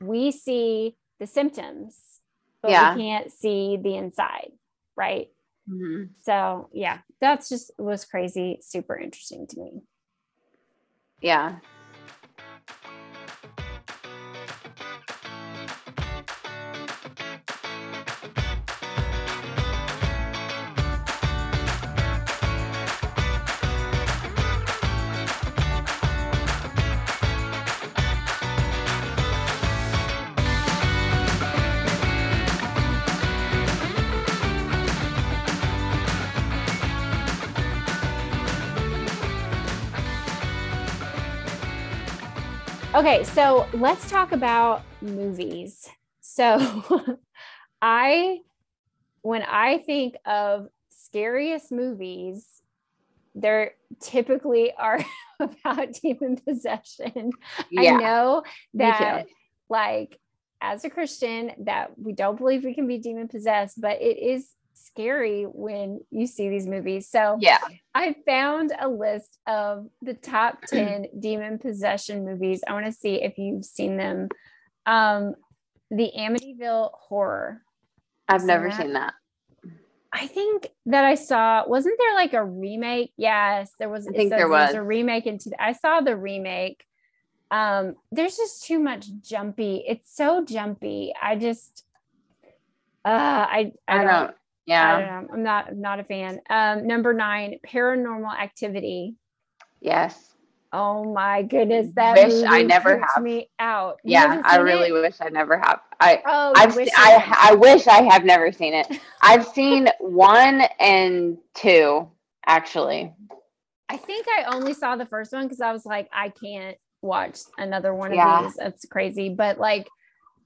we see the symptoms, but Yeah. we can't see the inside, right? Mhm. So yeah, that's just was crazy, super interesting to me. Yeah. Okay, so let's talk about movies. So I when I think of scariest movies, there typically are about demon possession. Yeah. I know that like as a Christian that we don't believe we can be demon possessed, but it is scary when you see these movies. So Yeah. I found a list of the top 10 demon possession movies. I want to see if you've seen them. Um, the Amityville Horror. I've Seen never that? seen that. I think that I saw, wasn't there like a remake? Yes, there was. I think says there was. a remake into I saw the remake. Um, there's just too much jumpy. It's so jumpy. I just uh I I, I don't, don't. I Yeah. don't. I'm not I'm not a fan. Um, number nine, paranormal activity. Yes. Oh my goodness, that Wish I never have. me out. You Yeah. I really it? wish I never have. I. Oh, I've wish se- I. I wish I have never seen it. I've seen one and two actually. I think I only saw the first one because I was like, I can't watch another one of Yeah. these. That's crazy. But like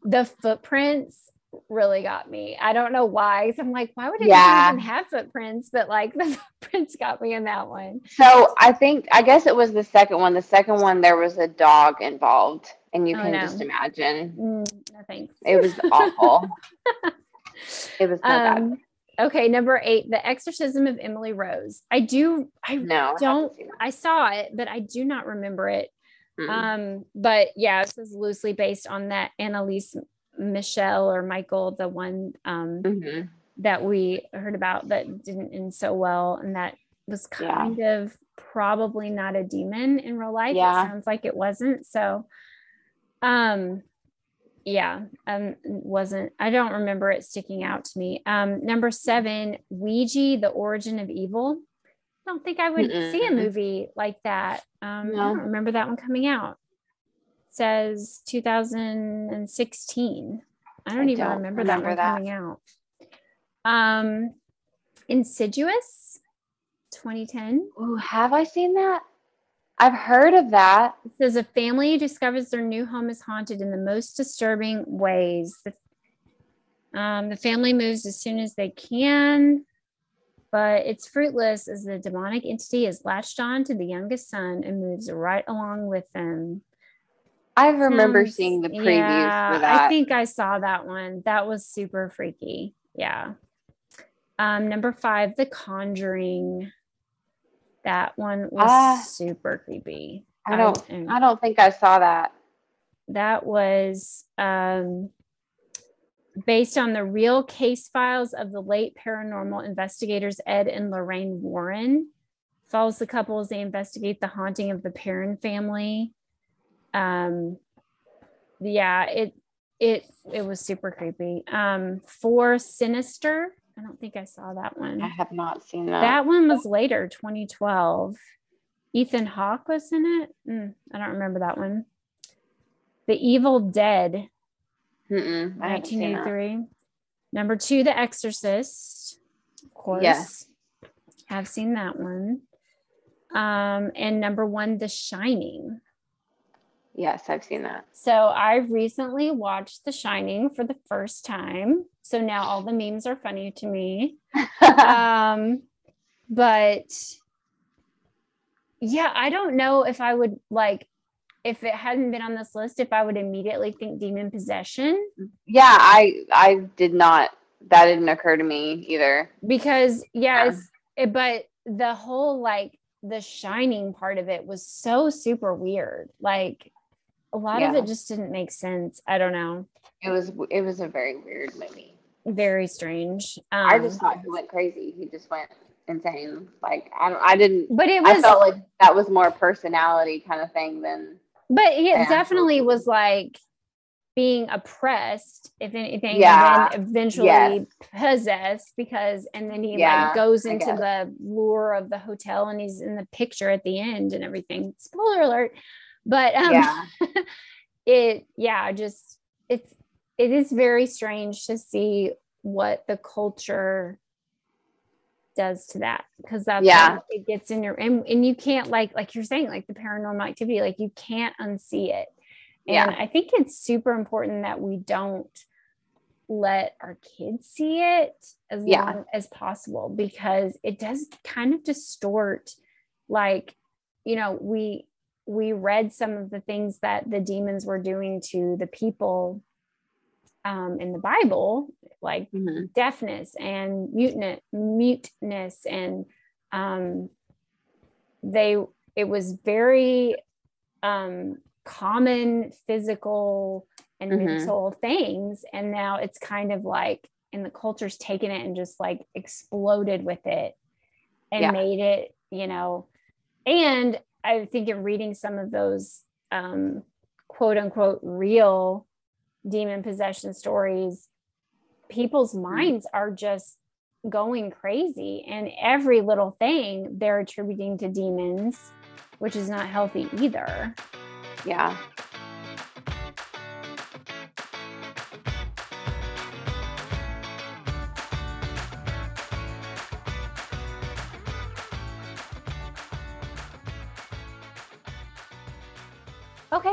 the footprints really got me. I don't know why. 'cause I'm like, why would it Yeah. even have footprints? But like the footprints got me in that one. So I think I guess it was the second one. The second one there was a dog involved, and you Oh, can no. just imagine Mm, no thanks. it was awful. it was so bad. um, okay, number eight, The Exorcism of Emily Rose. I do, I No, don't, that. I saw it, but I do not remember it. Mm. Um, but yeah, this is loosely based on that Anneliese Michelle or Michael, the one um Mhm. that we heard about that didn't end so well, and that was Yeah. kind of probably not a demon in real life. Yeah. It sounds like it wasn't. So um yeah, um wasn't I don't remember it sticking out to me. Um number seven, Ouija, the origin of evil. I don't think I would see a movie like that. Um, I don't remember that one coming out. Says 2016. I don't I even don't remember, that remember one that. coming out. Um, Insidious, 2010. Ooh, have I seen that? I've heard of that. It says a family discovers their new home is haunted in the most disturbing ways. The, um, the family moves as soon as they can, but it's fruitless as the demonic entity is latched on to the youngest son and moves right along with them. I remember Sounds- seeing the previews yeah, for that. I think I saw that one. That was super freaky. Yeah. Um, number five, The Conjuring. That one was Ah. super creepy. I don't and I don't think I saw that. that was um, based on the real case files of the late paranormal investigators Ed and Lorraine Warren. Follows the couple as they investigate the haunting of the Perron family. Um, yeah, it it it was super creepy. Um, for Sinister, I don't think I saw that one. I have not seen that. That one was later, 2012. Ethan Hawke was in it. Mm, I don't remember that one. The Evil Dead, Mm-mm, I haven't seen that. 1983. Number two, The Exorcist. Of course. Yes. Have seen that one. Um, and number one, The Shining. Yes, I've seen that. So I recently watched The Shining for the first time. So now all the memes are funny to me. um but yeah i don't know if i would like if it hadn't been on this list if i would immediately think demon possession yeah, I I did not that didn't occur to me either. because yeah Yeah. it, but the whole like the shining part of it was so super weird like a lot of it just didn't make sense i don't know It was it was a very weird movie. very strange um, I just thought he went crazy. He just went insane. Like I don't I didn't but it was I felt like that was more personality kind of thing than But it Yeah. definitely was like being oppressed, if anything, Yeah. and then eventually Yes. possessed because, and then he Yeah, like goes into the lure of the hotel and he's in the picture at the end and everything. Spoiler alert. But um, yeah. it, yeah, just it's, it is very strange to see what the culture does to that because that's Yeah. when it gets in your and, and you can't like like you're saying like the paranormal activity like you can't unsee it and Yeah. i think it's super important that we don't let our kids see it as Yeah. long as possible because it does kind of distort like you know we we read some of the things that the demons were doing to the people um, in the bible like Mhm. deafness and muteness, muteness and um, they it was very um, common physical and Mhm. mental things and now it's kind of like and the culture's taken it and just like exploded with it and Yeah. made it you know and i think in reading some of those um, quote unquote real demon possession stories people's minds are just going crazy. And every little thing they're attributing to demons which is not healthy either. Yeah.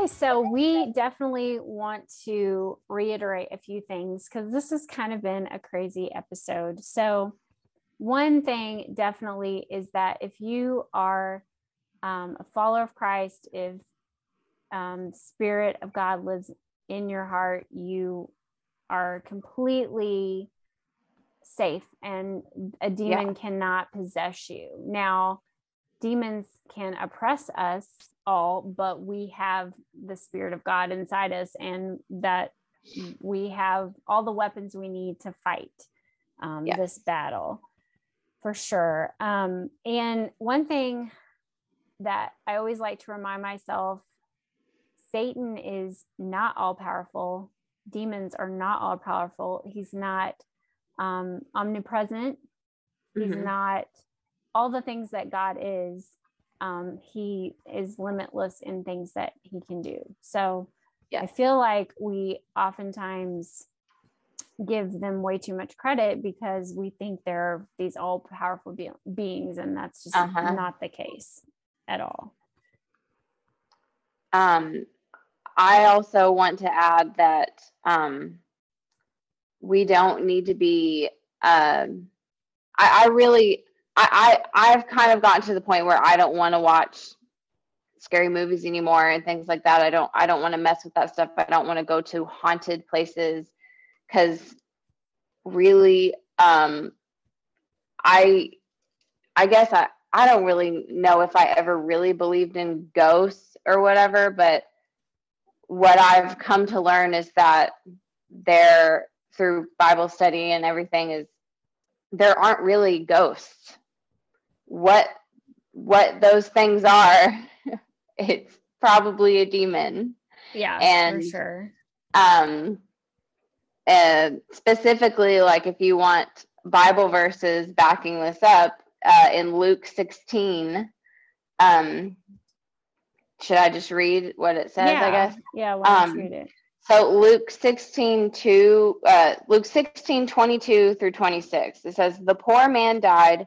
Okay, so we definitely want to reiterate a few things because this has kind of been a crazy episode. So, one thing definitely is that if you are um, a follower of Christ, if um, Spirit of God lives in your heart, you are completely safe and a demon cannot possess you. Now, demons can oppress us all, but we have the Spirit of God inside us, and that we have all the weapons we need to fight um, Yes. this battle for sure. Um, and one thing that I always like to remind myself Satan is not all powerful, demons are not all powerful. He's not um, omnipresent, he's Mhm. not all the things that God is. Um, he is limitless in things that he can do. So I feel like we oftentimes give them way too much credit because we think they're these all powerful be- beings and that's just Uh-huh. not the case at all Um, I also want to add that um, we don't need to be. Um, I, I really, I, I, I've kind of gotten to the point where I don't want to watch scary movies anymore and things like that. I don't, I don't want to mess with that stuff. I don't want to go to haunted places because really, um, I, I guess I, I don't really know if I ever really believed in ghosts or whatever, but what I've come to learn is that there through Bible study and everything is there aren't really ghosts. What what those things are, it's probably a demon. yeah And- for sure Um and specifically like if you want Bible verses backing this up, uh, in Luke 16, um should I just read what it says, yeah I guess? yeah Um, read it So Luke 16, 2, uh, Luke 16, 22 through 26, it says, The poor man died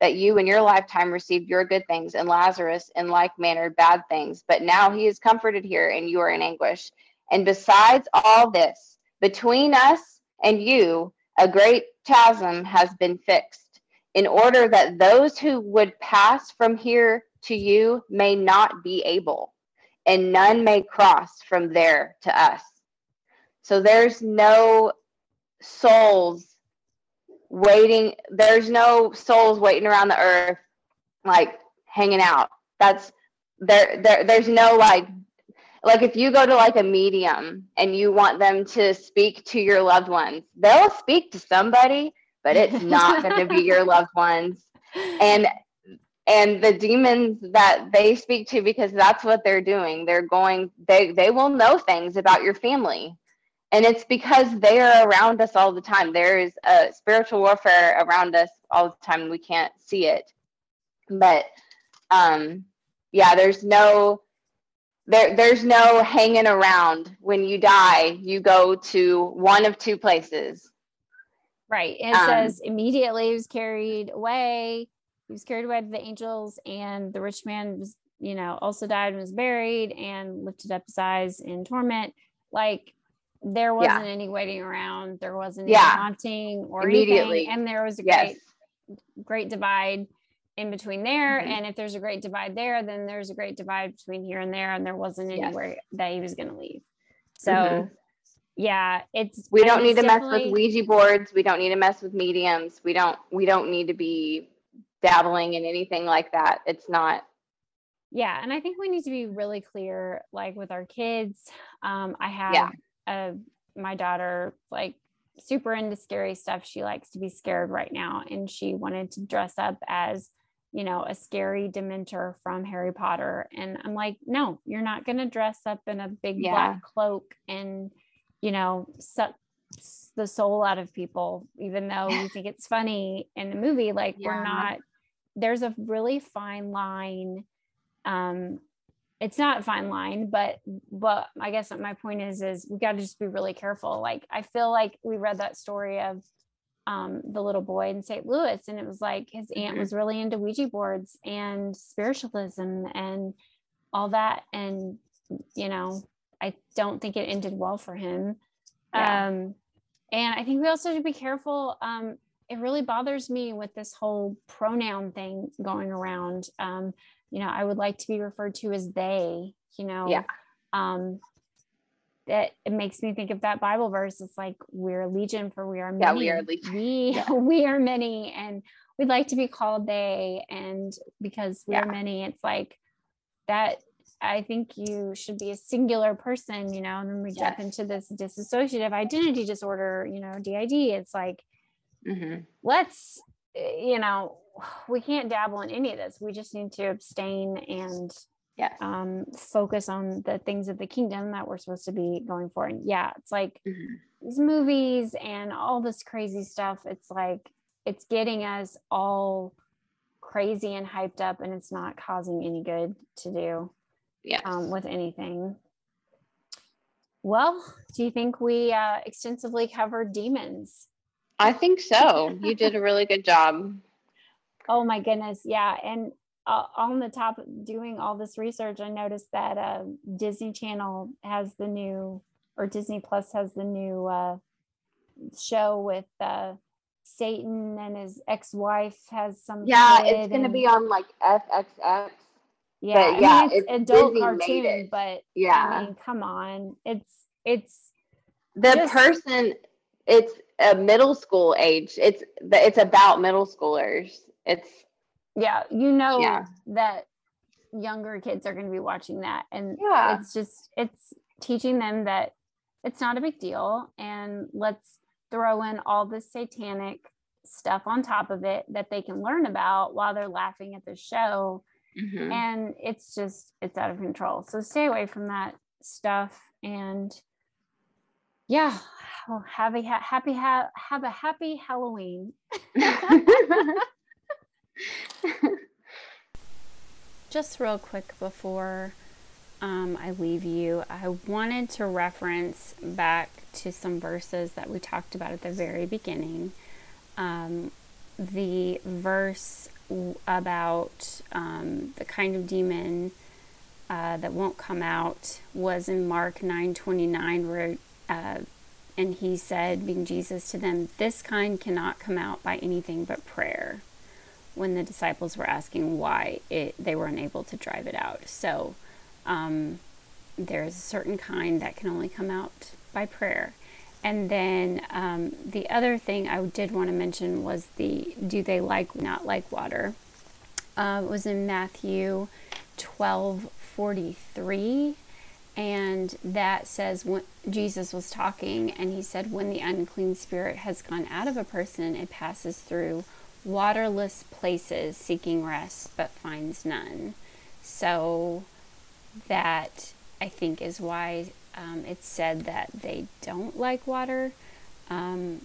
that you in your lifetime received your good things, and Lazarus in like manner bad things. But now he is comforted here, and you are in anguish. And besides all this, between us and you, a great chasm has been fixed, in order that those who would pass from here to you may not be able and none may cross from there to us. So there's no souls waiting, there's no souls waiting around the earth like hanging out. That's there there there's no like like if you go to like a medium and you want them to speak to your loved ones, they'll speak to somebody, but it's not going to be your loved ones. And and the demons that they speak to because that's what they're doing they're going they they will know things about your family and it's because they are around us all the time there is a spiritual warfare around us all the time we can't see it but um yeah there's no there there's no hanging around when you die you go to one of two places Right. It Um, says immediately he was carried away. He was carried away to the angels, and the rich man was, you know, also died and was buried and lifted up his eyes in torment. Like there wasn't any waiting around. There wasn't Yeah. any haunting or Immediately. anything. And there was a yes great, great divide in between there. Mhm. And if there's a great divide there, then there's a great divide between here and there. And there wasn't Yes. anywhere that he was going to leave. So, Mhm. yeah, it's we don't need to mess with ouija boards we don't need to mess with mediums we don't we don't need to be dabbling in anything like that it's not yeah and i think we need to be really clear like with our kids um i have Yeah. Uh my daughter like super into scary stuff. She likes to be scared right now and she wanted to dress up as you know a scary dementor from harry potter. And i'm like no you're not going to dress up in a big Yeah. black cloak and you know suck the soul out of people even though you think it's funny in the movie. Like we're not there's a really fine line um it's not a fine line but but i guess my point is is we got to just be really careful like i feel like we read that story of um the little boy in st louis and it was like his aunt Mhm. was really into ouija boards and spiritualism and all that and you know i don't think it ended well for him Yeah. um and i think we also should be careful um it really bothers me with this whole pronoun thing going around um you know i would like to be referred to as they you know Yeah. um that it makes me think of that bible verse it's like we're legion for we are many Yeah, we are legion. we Yeah. we are many and we'd like to be called they and because we are many it's like that i think you should be a singular person you know and then we jump into this dissociative identity disorder you know did it's like mm-hmm. let's eh, you know, we can't dabble in any of this. We just need to abstain and Yes. um, focus on the things of the kingdom that we're supposed to be going for. And yeah, it's like Mhm. these movies and all this crazy stuff. It's like it's getting us all crazy and hyped up, and it's not causing any good to do Yes. um, with anything. Well, do you think we uh, extensively covered demons? I think so. You did a really good job. Oh my goodness, yeah. And uh, on the top, of doing all this research, I noticed that uh, Disney Channel has the new, or Disney Plus has the new uh, show with uh, Satan and his ex-wife has some. Yeah, it's going to be on like FXX. Yeah, but I mean, yeah, it's, it's adult Disney cartoon, it. but Yeah. I mean, come on, it's it's the just- person it's a middle school age it's the- it's about middle schoolers it's yeah, you know Yeah. that younger kids are going to be watching that, and Yeah. it's just it's teaching them that it's not a big deal, and let's throw in all this satanic stuff on top of it that they can learn about while they're laughing at the show Mhm. and it's just it's out of control so stay away from that stuff and yeah well, have a ha- happy ha- have a happy halloween just real quick before um, I leave you, I wanted to reference back to some verses that we talked about at the very beginning. Um, the verse about um, the kind of demon uh, that won't come out was in Mark nine twenty nine, where uh, and he said, being Jesus to them, this kind cannot come out by anything but prayer when the disciples were asking why it, they were unable to drive it out. So um, there's a certain kind that can only come out by prayer. And then um, the other thing I did want to mention was the do they like not like water? Uh, it was in Matthew 12 43 and that says when Jesus was talking and he said when the unclean spirit has gone out of a person it passes through waterless places seeking rest but finds none. So that I think is why um, it's said that they don't like water. Um,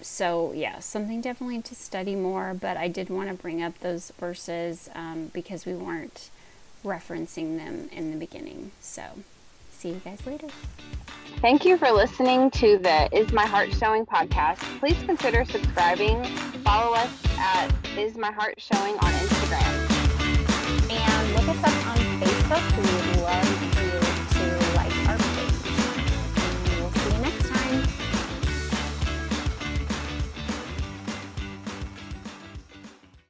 so yeah something definitely to study more but I did want to bring up those verses um, because we weren't referencing them in the beginning so see you guys later. Thank you for listening to the Is My Heart Showing podcast. Please consider subscribing. Follow us at Is My Heart Showing on Instagram. And look us up on Facebook. We